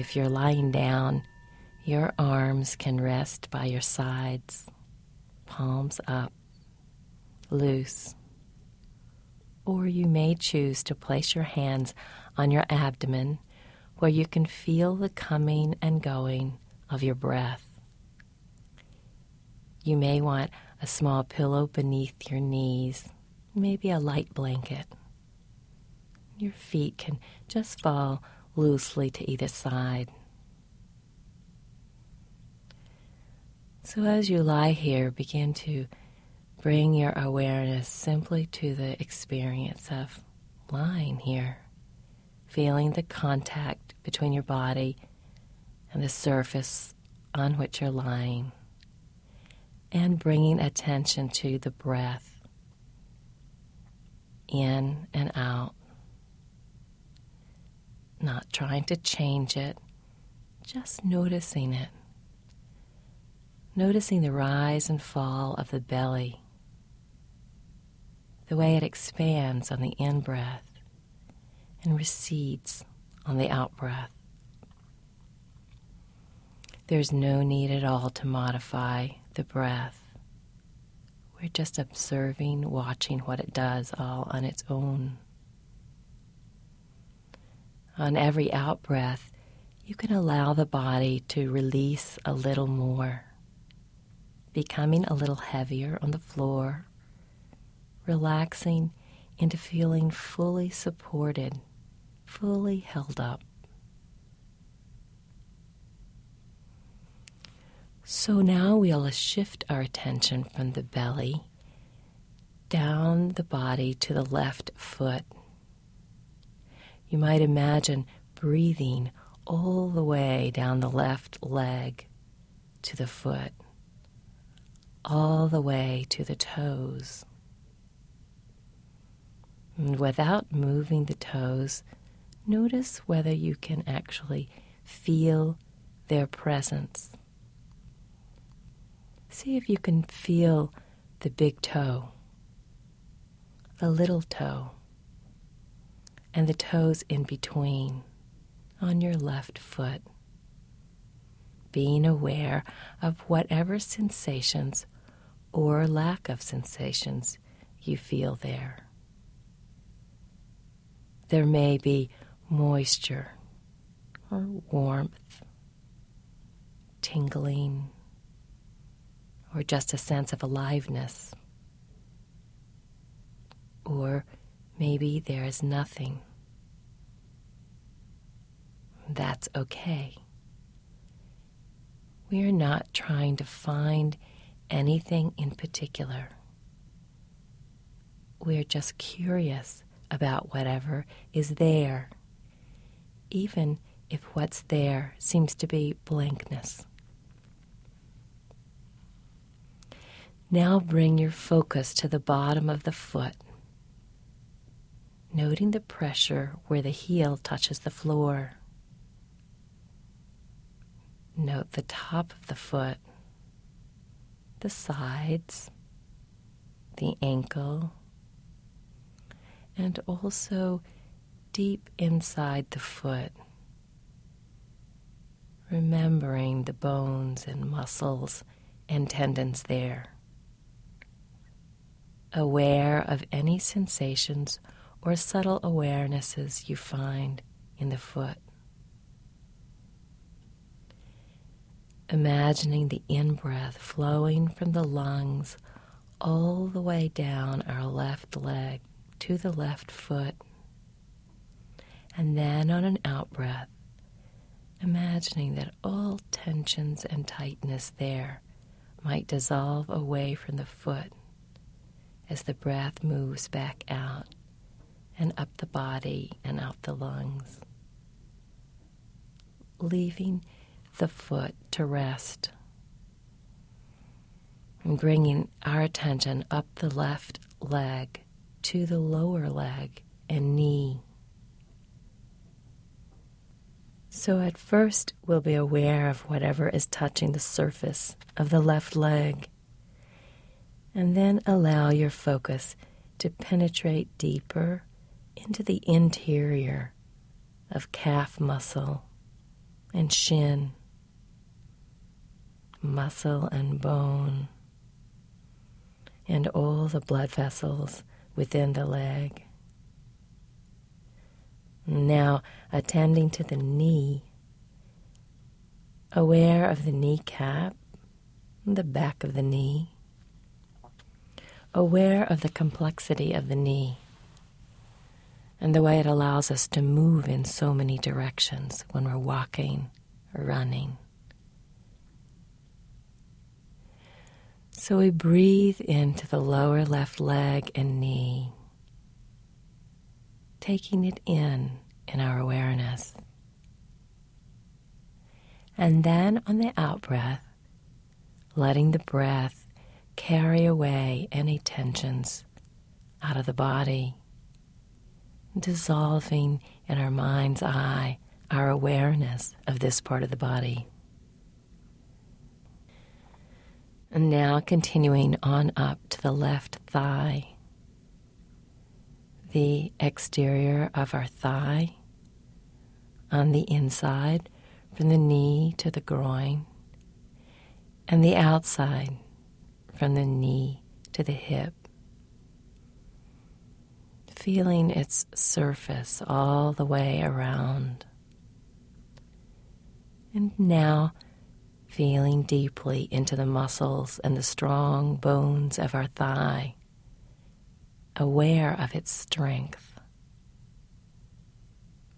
If you're lying down, your arms can rest by your sides, palms up, loose. Or you may choose to place your hands on your abdomen where you can feel the coming and going of your breath. You may want a small pillow beneath your knees, maybe a light blanket. Your feet can just fall loosely to either side. So as you lie here, begin to bring your awareness simply to the experience of lying here, feeling the contact between your body and the surface on which you're lying, and bringing attention to the breath in and out not trying to change it, just noticing it. Noticing the rise and fall of the belly, the way it expands on the in breath and recedes on the out breath. There's no need at all to modify the breath. We're just observing, watching what it does all on its own on every out breath, you can allow the body to release a little more, becoming a little heavier on the floor, relaxing into feeling fully supported, fully held up. So now we'll shift our attention from the belly down the body to the left foot you might imagine breathing all the way down the left leg to the foot, all the way to the toes. And without moving the toes, notice whether you can actually feel their presence. See if you can feel the big toe, the little toe, and the toes in between on your left foot. Being aware of whatever sensations or lack of sensations you feel there. There may be moisture or warmth, tingling, or just a sense of aliveness. Or Maybe there is nothing. That's okay. We are not trying to find anything in particular. We're just curious about whatever is there, even if what's there seems to be blankness. Now bring your focus to the bottom of the foot noting the pressure where the heel touches the floor. Note the top of the foot, the sides, the ankle, and also deep inside the foot, remembering the bones and muscles and tendons there. Aware of any sensations or subtle awarenesses you find in the foot. Imagining the in breath flowing from the lungs all the way down our left leg to the left foot. And then on an out breath, imagining that all tensions and tightness there might dissolve away from the foot as the breath moves back out and up the body and out the lungs, leaving the foot to rest. And bringing our attention up the left leg to the lower leg and knee. So at first, we'll be aware of whatever is touching the surface of the left leg. And then allow your focus to penetrate deeper into the interior of calf muscle, and shin, muscle and bone, and all the blood vessels within the leg. Now, attending to the knee, aware of the kneecap, the back of the knee, aware of the complexity of the knee and the way it allows us to move in so many directions when we're walking running. So we breathe into the lower left leg and knee, taking it in in our awareness. And then on the out breath, letting the breath carry away any tensions out of the body, dissolving in our mind's eye our awareness of this part of the body. And now continuing on up to the left thigh, the exterior of our thigh, on the inside, from the knee to the groin, and the outside, from the knee to the hip. Feeling its surface all the way around. And now, feeling deeply into the muscles and the strong bones of our thigh, aware of its strength,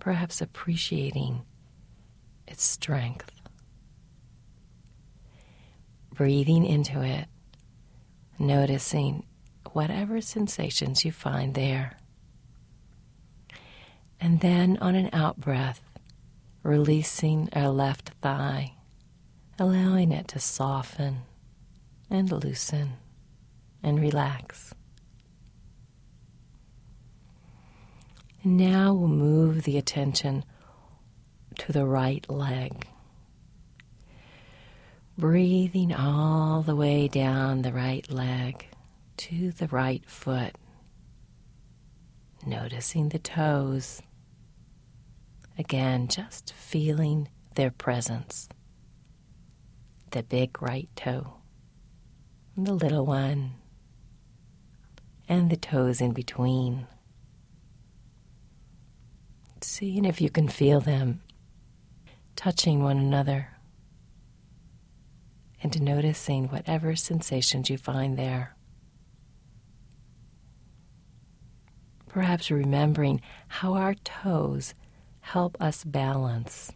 perhaps appreciating its strength. Breathing into it, noticing whatever sensations you find there. And then on an out breath, releasing our left thigh allowing it to soften and loosen and relax. And now we'll move the attention to the right leg. Breathing all the way down the right leg to the right foot. Noticing the toes. Again, just feeling their presence the big right toe, the little one, and the toes in between. Seeing if you can feel them touching one another and noticing whatever sensations you find there. Perhaps remembering how our toes help us balance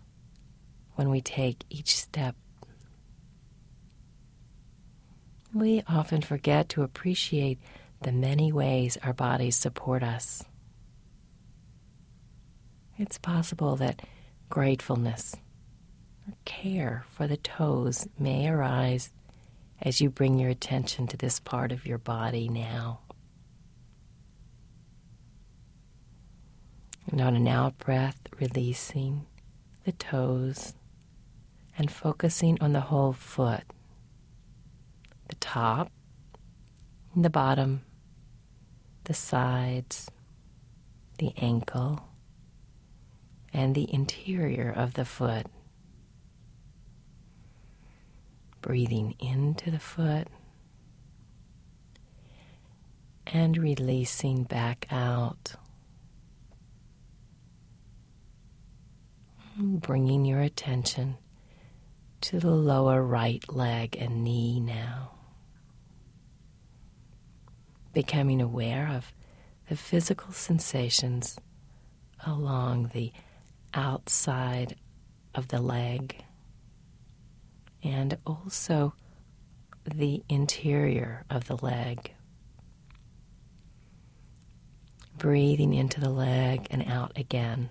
when we take each step we often forget to appreciate the many ways our bodies support us. It's possible that gratefulness or care for the toes may arise as you bring your attention to this part of your body now. And on an out breath, releasing the toes and focusing on the whole foot the top, the bottom, the sides, the ankle, and the interior of the foot. Breathing into the foot and releasing back out. Bringing your attention to the lower right leg and knee now becoming aware of the physical sensations along the outside of the leg and also the interior of the leg. Breathing into the leg and out again.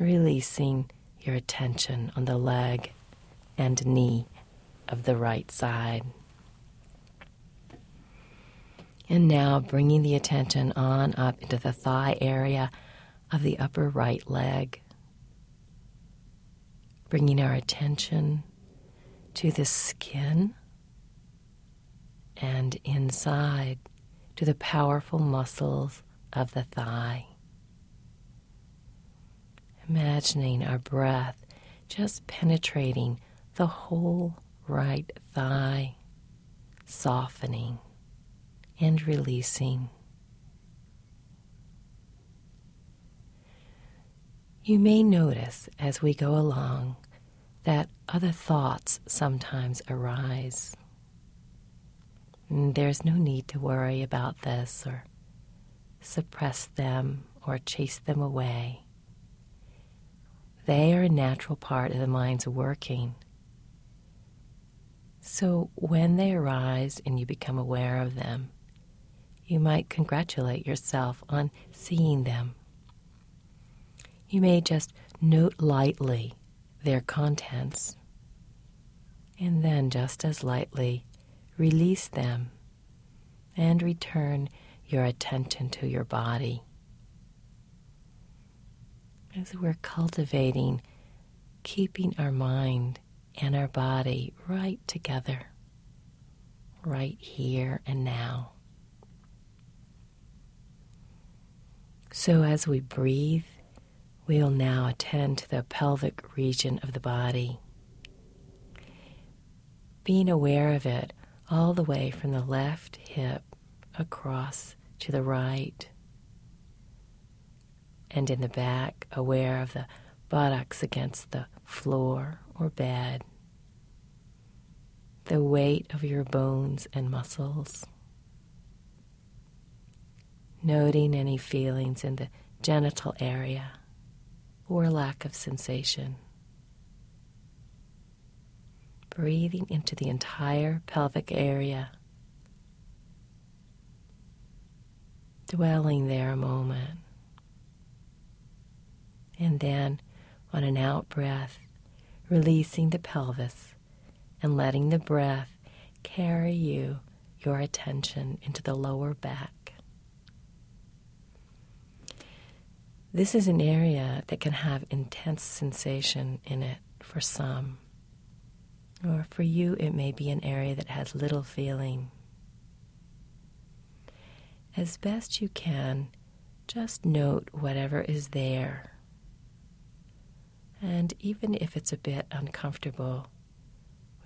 Releasing your attention on the leg and knee of the right side. And now bringing the attention on up into the thigh area of the upper right leg. Bringing our attention to the skin and inside to the powerful muscles of the thigh. Imagining our breath just penetrating the whole right thigh, softening and releasing. You may notice as we go along that other thoughts sometimes arise. Mm, there's no need to worry about this or suppress them or chase them away. They are a natural part of the mind's working. So when they arise and you become aware of them, you might congratulate yourself on seeing them. You may just note lightly their contents and then just as lightly release them and return your attention to your body as we're cultivating keeping our mind and our body right together, right here and now. So, as we breathe, we'll now attend to the pelvic region of the body, being aware of it all the way from the left hip across to the right and in the back, aware of the buttocks against the floor or bed, the weight of your bones and muscles, noting any feelings in the genital area or lack of sensation. Breathing into the entire pelvic area, dwelling there a moment. And then, on an out breath, releasing the pelvis and letting the breath carry you, your attention, into the lower back. This is an area that can have intense sensation in it for some. Or for you, it may be an area that has little feeling. As best you can, just note whatever is there and even if it's a bit uncomfortable,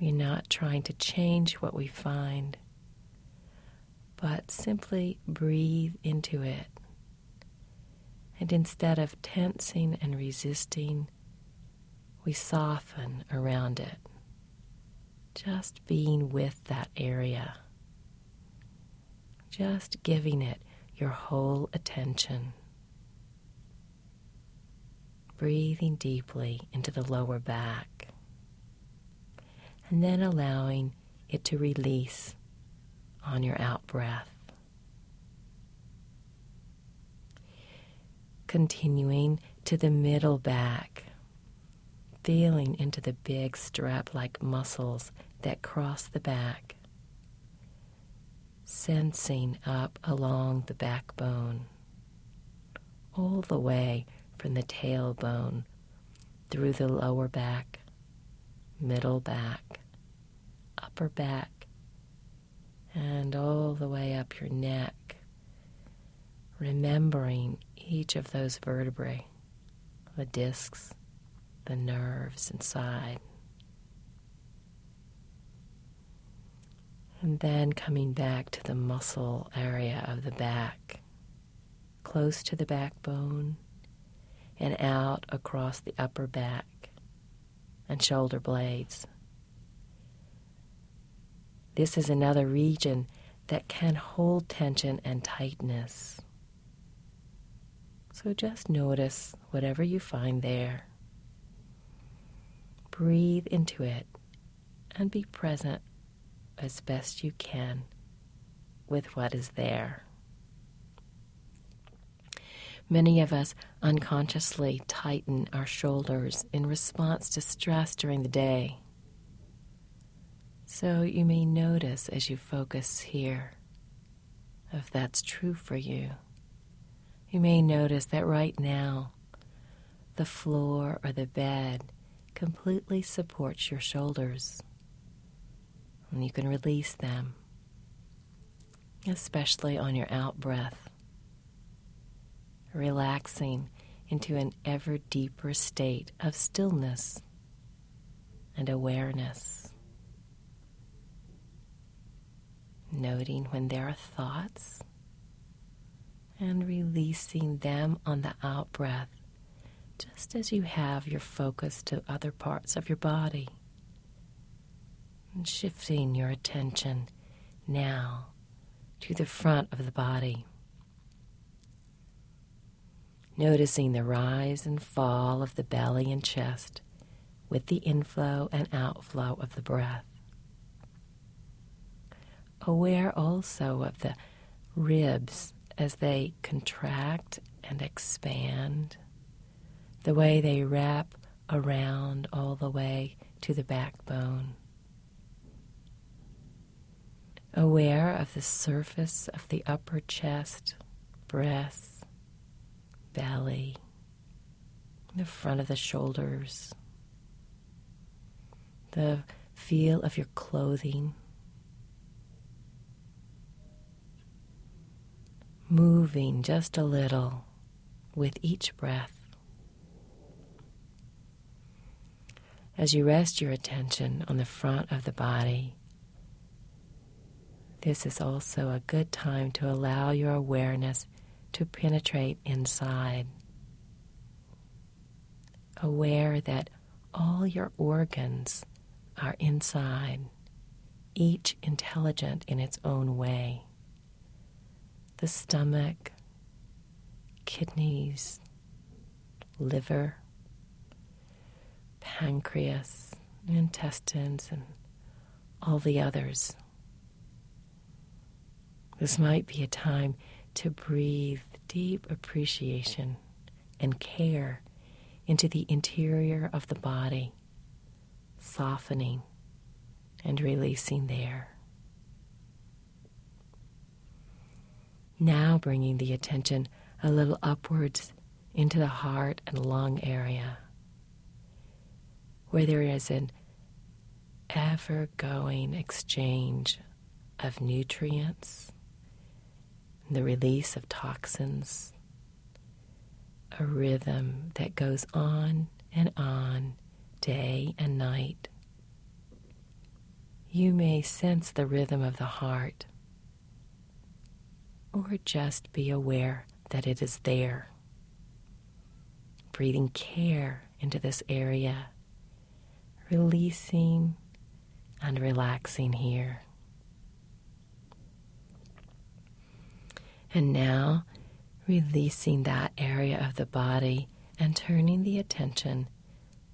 we're not trying to change what we find, but simply breathe into it. And instead of tensing and resisting, we soften around it, just being with that area, just giving it your whole attention breathing deeply into the lower back, and then allowing it to release on your out breath. Continuing to the middle back, feeling into the big strap like muscles that cross the back, sensing up along the backbone, all the way from the tailbone through the lower back, middle back, upper back, and all the way up your neck, remembering each of those vertebrae, the discs, the nerves inside. And then coming back to the muscle area of the back, close to the backbone, and out across the upper back and shoulder blades. This is another region that can hold tension and tightness. So just notice whatever you find there. Breathe into it and be present as best you can with what is there. Many of us unconsciously tighten our shoulders in response to stress during the day. So you may notice as you focus here if that's true for you. You may notice that right now the floor or the bed completely supports your shoulders. And you can release them, especially on your out breath relaxing into an ever deeper state of stillness and awareness. Noting when there are thoughts and releasing them on the out breath, just as you have your focus to other parts of your body. And shifting your attention now to the front of the body. Noticing the rise and fall of the belly and chest with the inflow and outflow of the breath. Aware also of the ribs as they contract and expand, the way they wrap around all the way to the backbone. Aware of the surface of the upper chest, breasts, belly, the front of the shoulders, the feel of your clothing. Moving just a little with each breath. As you rest your attention on the front of the body, this is also a good time to allow your awareness to penetrate inside. Aware that all your organs are inside, each intelligent in its own way. The stomach, kidneys, liver, pancreas, intestines, and all the others. This might be a time to breathe deep appreciation and care into the interior of the body, softening and releasing there. Now bringing the attention a little upwards into the heart and lung area, where there is an ever going exchange of nutrients the release of toxins, a rhythm that goes on and on day and night. You may sense the rhythm of the heart or just be aware that it is there. Breathing care into this area, releasing and relaxing here. And now releasing that area of the body and turning the attention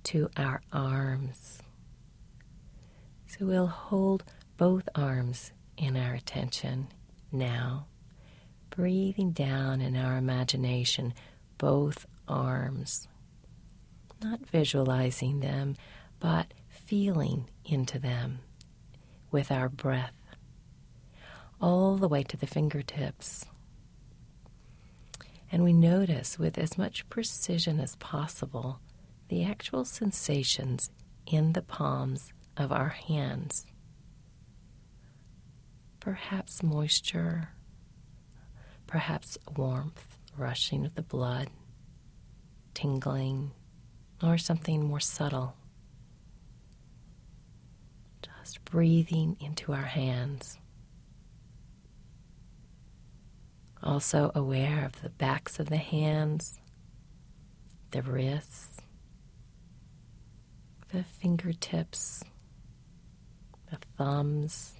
to our arms. So we'll hold both arms in our attention now, breathing down in our imagination both arms, not visualizing them, but feeling into them with our breath, all the way to the fingertips and we notice with as much precision as possible the actual sensations in the palms of our hands. Perhaps moisture, perhaps warmth, rushing of the blood, tingling, or something more subtle. Just breathing into our hands. Also aware of the backs of the hands, the wrists, the fingertips, the thumbs.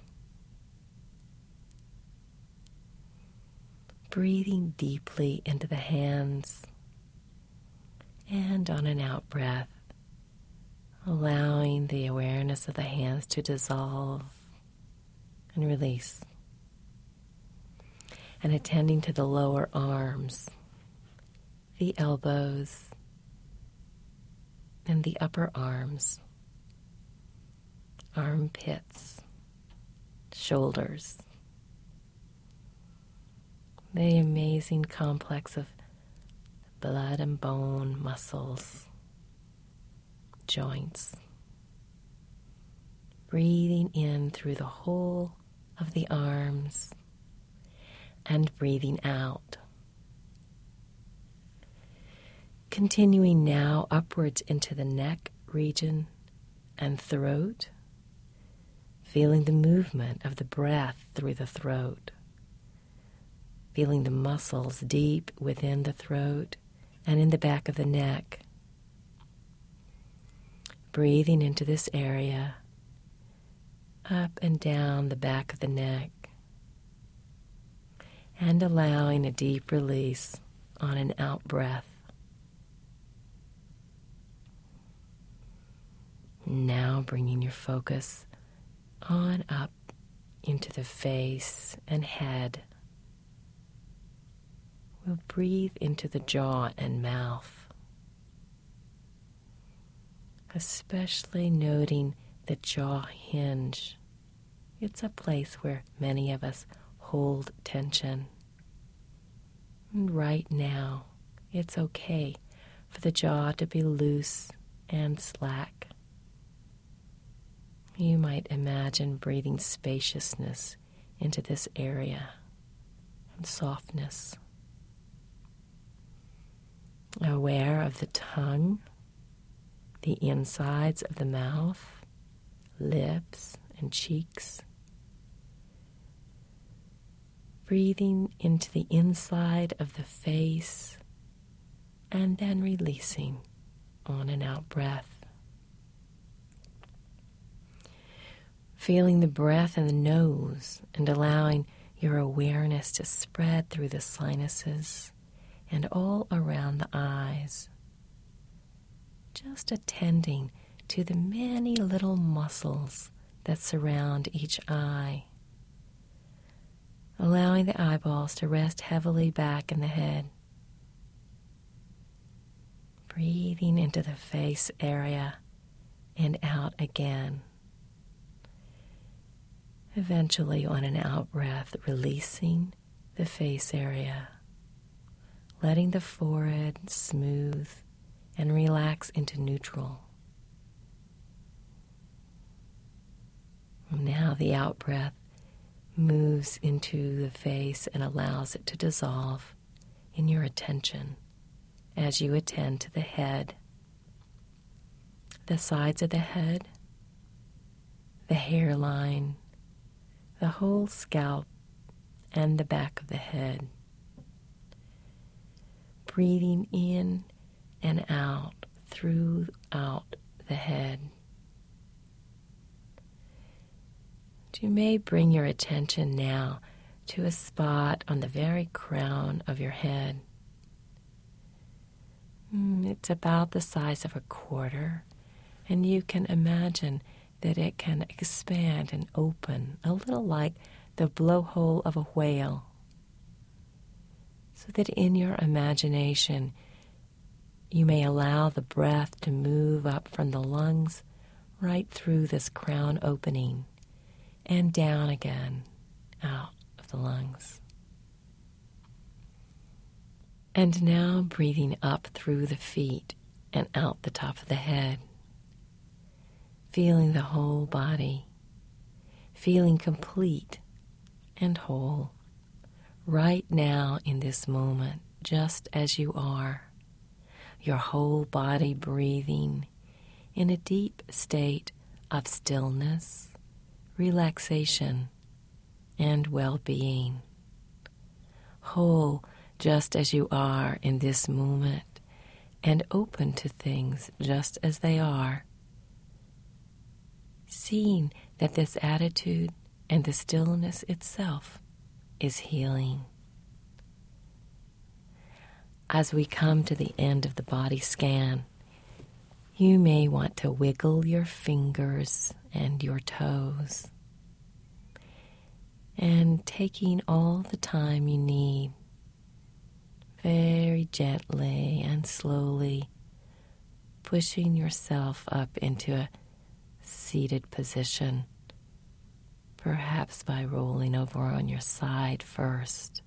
Breathing deeply into the hands and on an out breath, allowing the awareness of the hands to dissolve and release and attending to the lower arms, the elbows, and the upper arms, armpits, shoulders. The amazing complex of blood and bone, muscles, joints. Breathing in through the whole of the arms and breathing out. Continuing now upwards into the neck region and throat, feeling the movement of the breath through the throat, feeling the muscles deep within the throat and in the back of the neck. Breathing into this area, up and down the back of the neck, and allowing a deep release on an out breath. Now bringing your focus on up into the face and head. We'll breathe into the jaw and mouth, especially noting the jaw hinge. It's a place where many of us hold tension. And right now, it's okay for the jaw to be loose and slack. You might imagine breathing spaciousness into this area and softness. Aware of the tongue, the insides of the mouth, lips, and cheeks. Breathing into the inside of the face and then releasing on an out breath. feeling the breath in the nose and allowing your awareness to spread through the sinuses and all around the eyes. Just attending to the many little muscles that surround each eye. Allowing the eyeballs to rest heavily back in the head. Breathing into the face area and out again. Eventually, on an out breath, releasing the face area, letting the forehead smooth and relax into neutral. Now, the out breath moves into the face and allows it to dissolve in your attention as you attend to the head, the sides of the head, the hairline the whole scalp and the back of the head. Breathing in and out throughout the head. You may bring your attention now to a spot on the very crown of your head. Hmm, it's about the size of a quarter, and you can imagine that it can expand and open, a little like the blowhole of a whale. So that in your imagination, you may allow the breath to move up from the lungs right through this crown opening and down again out of the lungs. And now breathing up through the feet and out the top of the head. Feeling the whole body, feeling complete and whole. Right now in this moment, just as you are, your whole body breathing in a deep state of stillness, relaxation, and well being. Whole just as you are in this moment, and open to things just as they are seeing that this attitude and the stillness itself is healing. As we come to the end of the body scan, you may want to wiggle your fingers and your toes. And taking all the time you need, very gently and slowly pushing yourself up into a seated position, perhaps by rolling over on your side first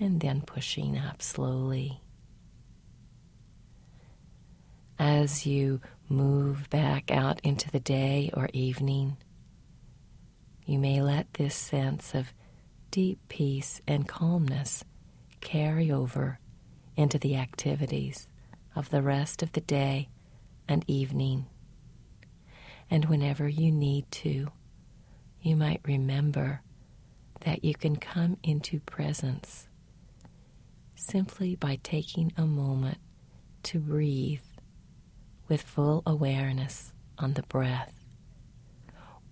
and then pushing up slowly. As you move back out into the day or evening, you may let this sense of deep peace and calmness carry over into the activities of the rest of the day and evening. And whenever you need to, you might remember that you can come into presence simply by taking a moment to breathe with full awareness on the breath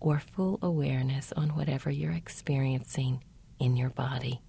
or full awareness on whatever you're experiencing in your body.